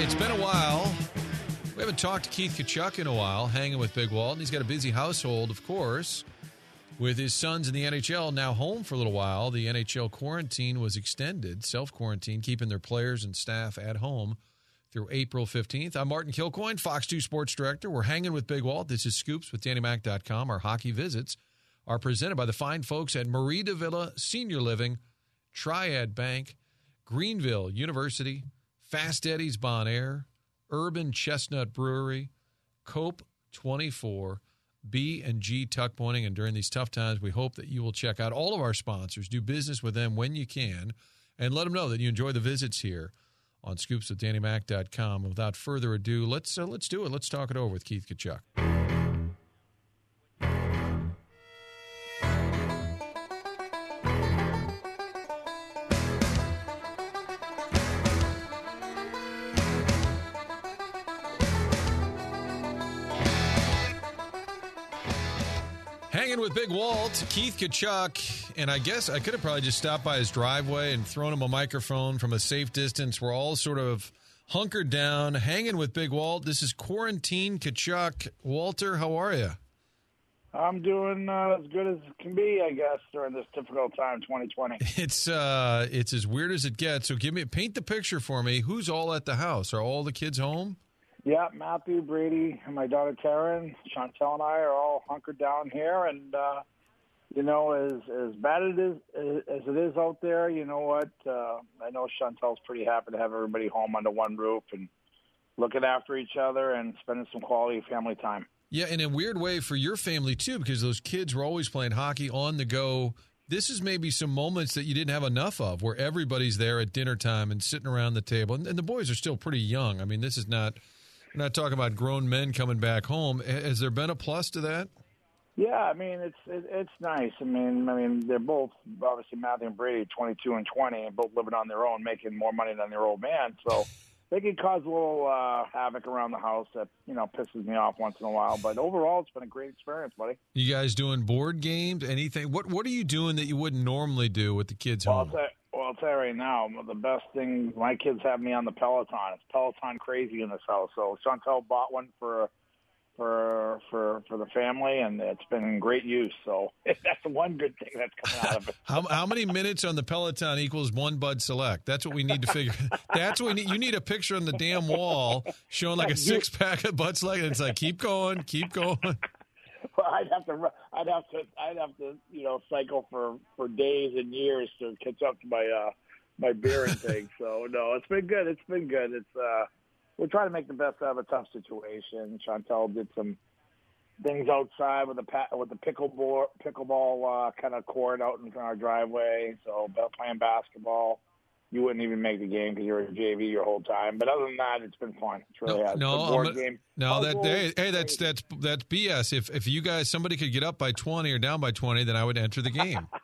It's been a while. We haven't talked to Keith Tkachuk in a while, hanging with Big Walt. And he's got a busy household, of course, with his sons in the NHL now home for a little while. The NHL quarantine was extended, self quarantine, keeping their players and staff at home through April 15th. I'm Martin Kilcoyne, Fox 2 Sports Director. We're hanging with Big Walt. This is Scoops with DannyMac.com. Our hockey visits are presented by the fine folks at Marie de Villa Senior Living, Triad Bank, Greenville University, Fast Eddie's Bon Air, Urban Chestnut Brewery, Cope 24, B and G Tuck Pointing. And during these tough times, we hope that you will check out all of our sponsors, do business with them when you can, and let them know that you enjoy the visits here on scoopswithdannymac.com. Without further ado, let's uh, let's do it. Let's talk it over with Keith Tkachuk. Big Walt, Keith Tkachuk, and I guess I could have probably just stopped by his driveway and thrown him a microphone from a safe distance. We're all sort of hunkered down, hanging with Big Walt. This is Quarantine Tkachuk. Walter, how are you? I'm doing uh, as good as can be, I guess, during this difficult time, 2020. It's uh, it's as weird as it gets. So give me paint the picture for me. Who's all at the house? Are all the kids home? Yeah, Matthew, Brady, and my daughter Taryn, Chantel, and I are all hunkered down here. And uh, you know, as as bad it is as it is out there, you know what? Uh, I know Chantel's pretty happy to have everybody home under one roof and looking after each other and spending some quality family time. Yeah, in a weird way for your family too, because those kids were always playing hockey on the go. This is maybe some moments that you didn't have enough of, where everybody's there at dinner time and sitting around the table, and, and the boys are still pretty young. I mean, this is not not talking about grown men coming back home. Has there been a plus to that? Yeah, I mean it's it, it's nice. I mean, I mean they're both obviously Matthew and Brady, twenty two and twenty, and both living on their own, making more money than their old man. So they can cause a little uh, havoc around the house that you know pisses me off once in a while. But overall, it's been a great experience, buddy. You guys doing board games? Anything? What What are you doing that you wouldn't normally do with the kids Well, I'll home? I'll tell you right now, the best thing my kids have me on the Peloton. It's Peloton crazy in this house. So Chantel bought one for for for for the family, and it's been in great use. So that's one good thing that's coming out of it. How, how many minutes on the Peloton equals one Bud Select? That's what we need to figure. That's what we need. You need a picture on the damn wall showing like a six pack of Bud Select, and it's like keep going, keep going. Well, I'd have to, I'd have to, I'd have to, you know, cycle for for days and years to catch up to my uh my beer intake. so no, it's been good. It's been good. It's uh, we're trying to make the best out of a tough situation. Chantel did some things outside with the pa- with the pickleball pickleball uh, kind of court out in our driveway. So playing basketball. You wouldn't even make the game because you're a JV your whole time. But other than that, it's been fun. It's really has. No, board I'm- game. no, oh, that hey, hey, that's that's that's BS. If if you guys somebody could get up by twenty or down by twenty, then I would enter the game.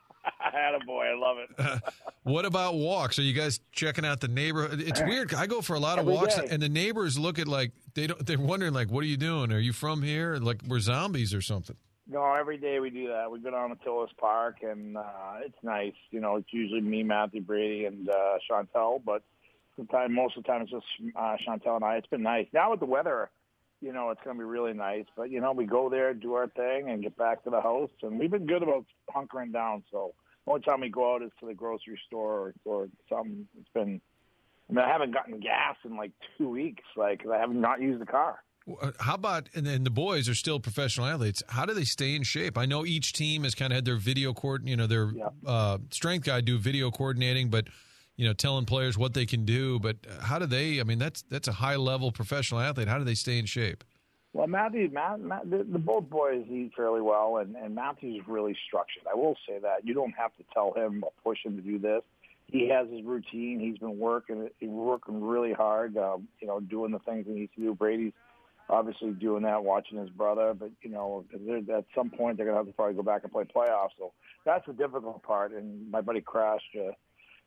boy, I love it. What about walks? Are you guys checking out the neighborhood? It's weird. I go for a lot of Every walks, day. and the neighbors look at like they don't. They're wondering like, "What are you doing? Are you from here? Like we're zombies or something?" No, every day we do that. We go down to Tilles Park, and uh, it's nice. You know, it's usually me, Matthew Brady, and uh, Chantel, but sometimes, most of the time, it's just uh, Chantel and I. It's been nice. Now with the weather, you know, it's going to be really nice. But you know, we go there, do our thing, and get back to the house. And we've been good about hunkering down. So only time we go out is to the grocery store or, or something. It's been. I mean, I haven't gotten gas in like two weeks. Like, I have not used the car. Uh, How about and then the boys are still professional athletes? How do they stay in shape? I know each team has kind of had their video court, you know, their Yeah. uh, strength guy do video coordinating, but you know, telling players what they can do. But how do they? I mean, that's that's a high level professional athlete. How do they stay in shape? Well, Matthew, Matt, Matt the, the both boys eat fairly well, and, and Matthew's really structured. I will say that you don't have to tell him or push him to do this. He has his routine. He's been working, working really hard. Um, you know, doing the things he needs to do. Brady's obviously doing that, watching his brother. But you know, at some point they're gonna have to probably go back and play playoffs. So that's the difficult part. And my buddy Crash uh,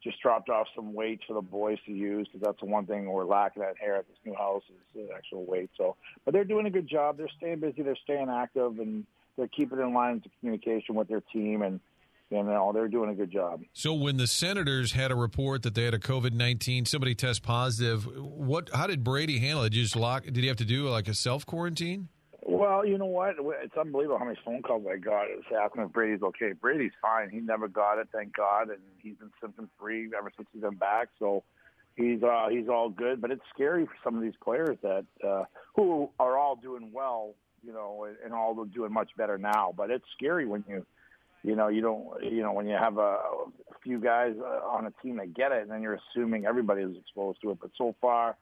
just dropped off some weights for the boys to use because that's the one thing we're lacking at here at this new house is uh, actual weight. So, but they're doing a good job. They're staying busy. They're staying active, and they're keeping in line of communication with their team and. You know, they're doing a good job. So, when the Senators had a report that they had a COVID nineteen, somebody test positive. What? How did Brady handle it? Did you just lock? Did he have to do like a self quarantine? Well, you know what? It's unbelievable how many phone calls I got. It was asking if Brady's okay. Brady's fine. He never got it, thank God, and he's been symptom free ever since he's been back. So he's uh, he's all good. But it's scary for some of these players that uh, who are all doing well, you know, and all doing much better now. But it's scary when you, you know, you don't, you know, when you have a, a few guys uh, on a team that get it, and then you're assuming everybody is exposed to it. But so far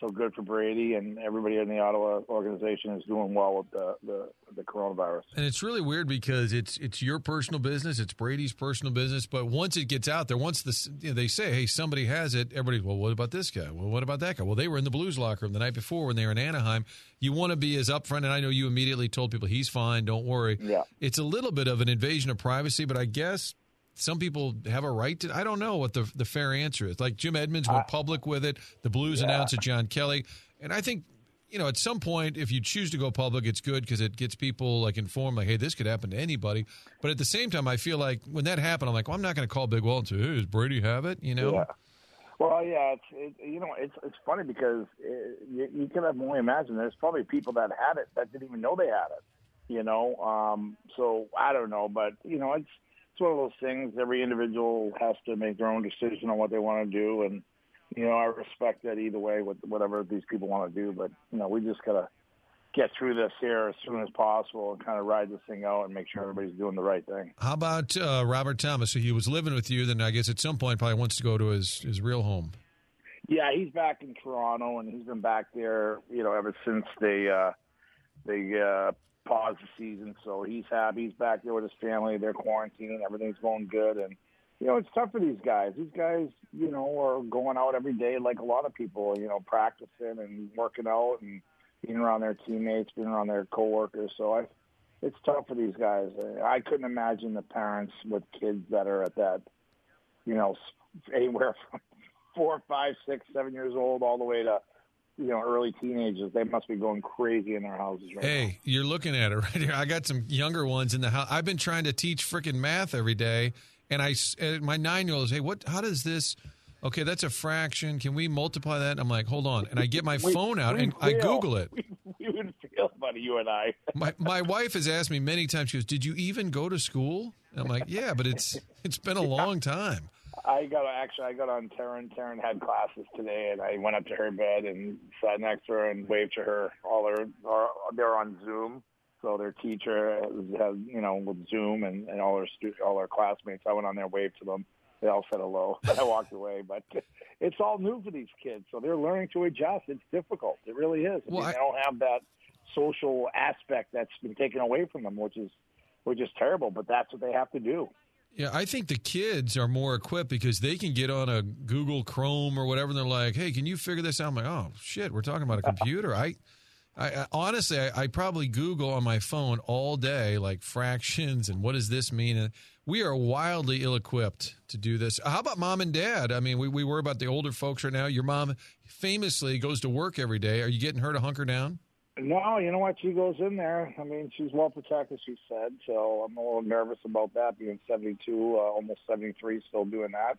so good for Brady and everybody in the Ottawa organization is doing well with the, the, the coronavirus. And it's really weird because it's it's your personal business, it's Brady's personal business, but once it gets out there, once the you know, they say, "Hey, somebody has it," everybody, well, what about this guy? Well, what about that guy? Well, they were in the Blues locker room the night before when they were in Anaheim. You want to be as upfront, and I know you immediately told people he's fine, don't worry. Yeah, it's a little bit of an invasion of privacy, but I guess some people have a right to. I don't know what the the fair answer is. Like Jim Edmonds went public with it. The Blues yeah. announced it. John Kelly, and I think you know at some point if you choose to go public, it's good because it gets people like informed. Like, hey, this could happen to anybody. But at the same time, I feel like when that happened, I'm like, well, I'm not going to call Big Walt and say, hey, does Brady have it? You know. Yeah. Well, yeah, it's it, you know it's it's funny because it, you, you can have only imagine there's probably people that had it that didn't even know they had it. You know, um, so I don't know, but you know it's it's one of those things. Every individual has to make their own decision on what they want to do, and you know I respect that either way, with whatever these people want to do. But you know we just gotta get through this here as soon as possible and kind of ride this thing out and make sure everybody's doing the right thing. How about uh, Robert Thomas? So he was living with you, then I guess at some point probably wants to go to his his real home. Yeah, he's back in Toronto, and he's been back there, you know, ever since they uh, they uh, pause the season. So he's happy. He's back there with his family. They're quarantining. Everything's going good. And, you know, it's tough for these guys. These guys, you know, are going out every day like a lot of people, you know, practicing and working out and being around their teammates, being around their coworkers. So I, it's tough for these guys. I couldn't imagine the parents with kids that are at that, you know, anywhere from four, five, six, seven years old all the way to you know early teenagers they must be going crazy in their houses right hey now. you're looking at it right here. I got some younger ones in the house i've been trying to teach freaking math every day and i my nine year old is hey what how does this okay that's a fraction. Can we multiply that? I'm like hold on. And i get my we, phone out and feel, i google it. We, we would feel buddy you and i. My, my wife has asked me many times she goes did you even go to school? And i'm like yeah but it's it's been a long time I got actually I got on Taryn. Taryn had classes today, and I went up to her bed and sat next to her and waved to her. All their they're on Zoom, so their teacher has you know with Zoom and, and all their stu- all their classmates. I went on there, waved to them. They all said hello. I walked away, but it's all new for these kids, so they're learning to adjust. It's difficult. It really is. I mean, I, they don't have that social aspect that's been taken away from them, which is which is terrible. But that's what they have to do. Yeah, I think the kids are more equipped because they can get on a Google Chrome or whatever. And they're like, "Hey, can you figure this out?" I'm like, "Oh shit, we're talking about a computer." I, I, I honestly, I, I, probably Google on my phone all day, like fractions and what does this mean. And we are wildly ill-equipped to do this. How about mom and dad? I mean, we we worry about the older folks right now. Your mom famously goes to work every day. Are you getting her to hunker down? No, you know what? She goes in there. I mean, she's well protected. She said so. I'm a little nervous about that, being 72, uh, almost 73, still doing that.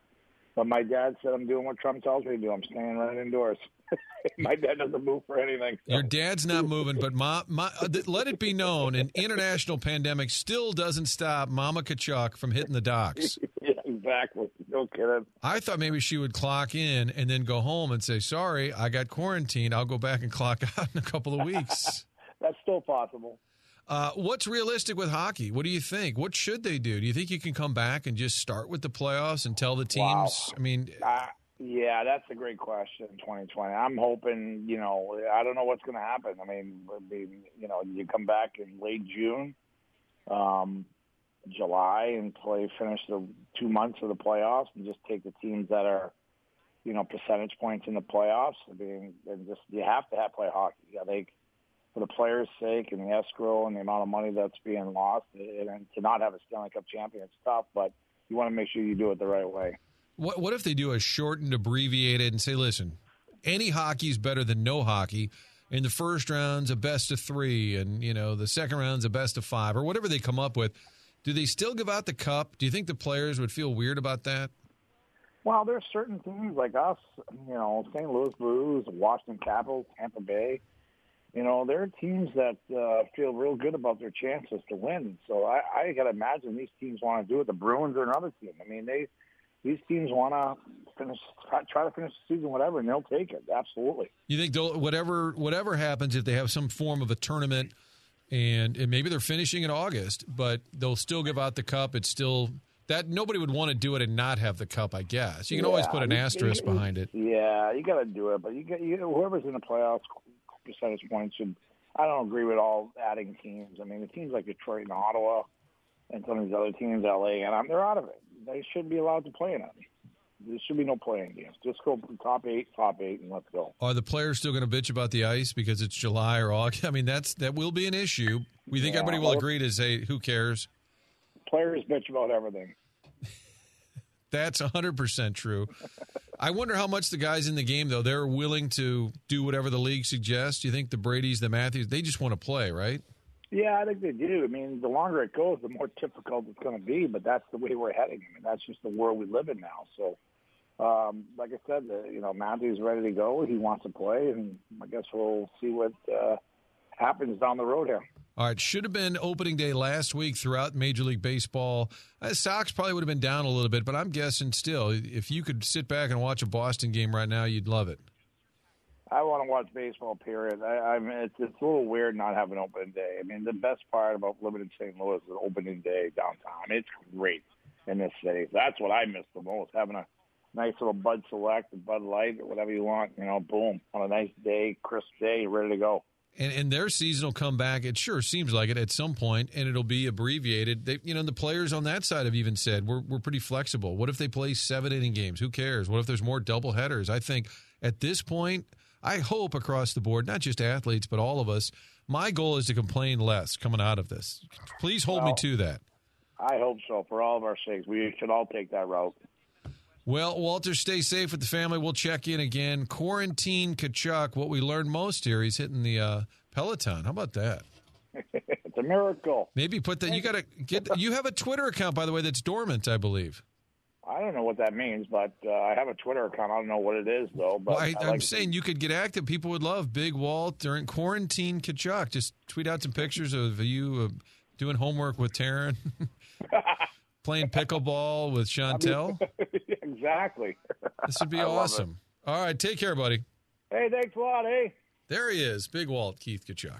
But my dad said I'm doing what Trump tells me to do. I'm staying right indoors. my dad doesn't move for anything. So. Your dad's not moving, but ma, ma, uh, let it be known: an international pandemic still doesn't stop Mama Tkachuk from hitting the docks. yeah, exactly. No kidding. I thought maybe she would clock in and then go home and say, "Sorry, I got quarantined. I'll go back and clock out in a couple of weeks." That's still possible. Uh, what's realistic with hockey? What do you think? What should they do? Do you think you can come back and just start with the playoffs and tell the teams? Wow. I mean, I, Yeah, that's a great question. 2020. I'm hoping. You know, I don't know what's going to happen. I mean, you know, you come back in late June, um, July, and play finish the two months of the playoffs, and just take the teams that are, you know, percentage points in the playoffs. I mean, and just you have to have play hockey. I think for the players' sake and the escrow and the amount of money that's being lost, and, to not have a Stanley Cup champion, it's tough. But you want to make sure you do it the right way. What what if they do a shortened, abbreviated, and say, listen, any hockey is better than no hockey. In the first round's a best of three, and you know the second round's a best of five, or whatever they come up with. Do they still give out the cup? Do you think the players would feel weird about that? Well, there's certain teams like us, you know, St. Louis Blues, Washington Capitals, Tampa Bay. You know, there are teams that uh, feel real good about their chances to win. So I, I got to imagine these teams want to do it. The Bruins are another team. I mean, they these teams want to finish, try to finish the season, whatever, and they'll take it. Absolutely. You think whatever whatever happens, if they have some form of a tournament, and, and maybe they're finishing in August, but they'll still give out the cup. It's still that nobody would want to do it and not have the cup. I guess you can yeah, always put an asterisk you, behind it. Yeah, you got to do it, but you get you, whoever's in the playoffs percentage points should. I don't agree with all adding teams. I mean, the teams like Detroit and Ottawa, and some of these other teams, LA, and I'm, they're out of it they should be allowed to play in it. There should be no playing games. Just go top eight, top eight, and let's go. Are the players still going to bitch about the ice because it's July or August? I mean, that's that will be an issue. We think yeah, everybody will agree to say, "Who cares?" Players bitch about everything. that's hundred percent true. I wonder how much the guys in the game, though, they're willing to do whatever the league suggests. Do you think the Brady's, the Matthews, they just want to play, right? Yeah, I think they do. I mean, the longer it goes, the more difficult it's going to be. But that's the way we're heading. I mean, that's just the world we live in now. So, um, like I said, the, you know, Matthew's ready to go. He wants to play, and I guess we'll see what uh, happens down the road here. All right, should have been opening day last week throughout Major League Baseball. Uh, Sox probably would have been down a little bit, but I'm guessing still, if you could sit back and watch a Boston game right now, you'd love it. I want to watch baseball. Period. I, I mean, it's it's a little weird not having opening day. I mean, the best part about living in St. Louis is opening day downtown. It's great in this city. That's what I miss the most. Having a nice little Bud Select, Bud Light, or whatever you want. You know, boom on a nice day, crisp day, ready to go. And, and their season will come back. It sure seems like it at some point, and it'll be abbreviated. They, you know, the players on that side have even said we're we're pretty flexible. What if they play seven inning games? Who cares? What if there's more double headers? I think at this point I hope across the board, not just athletes, but all of us, my goal is to complain less coming out of this. Please hold well, me to that. I hope so. For all of our sakes, we should all take that route. Well, Walter, stay safe with the family. We'll check in again. Quarantine Tkachuk. What we learned most here, he's hitting the uh, Peloton. How about that? it's a miracle. Maybe put that. You got to get. You have a Twitter account, by the way, that's dormant, I believe. I don't know what that means, but uh, I have a Twitter account. I don't know what it is though. But well, I, am like saying you could get active. People would love Big Walt during quarantine. Tkachuk, just tweet out some pictures of you uh, doing homework with Taryn, playing pickleball with Chantel. I mean, exactly. This would be awesome. All right, take care, buddy. Hey, thanks a lot. Hey, there he is, Big Walt Keith Tkachuk.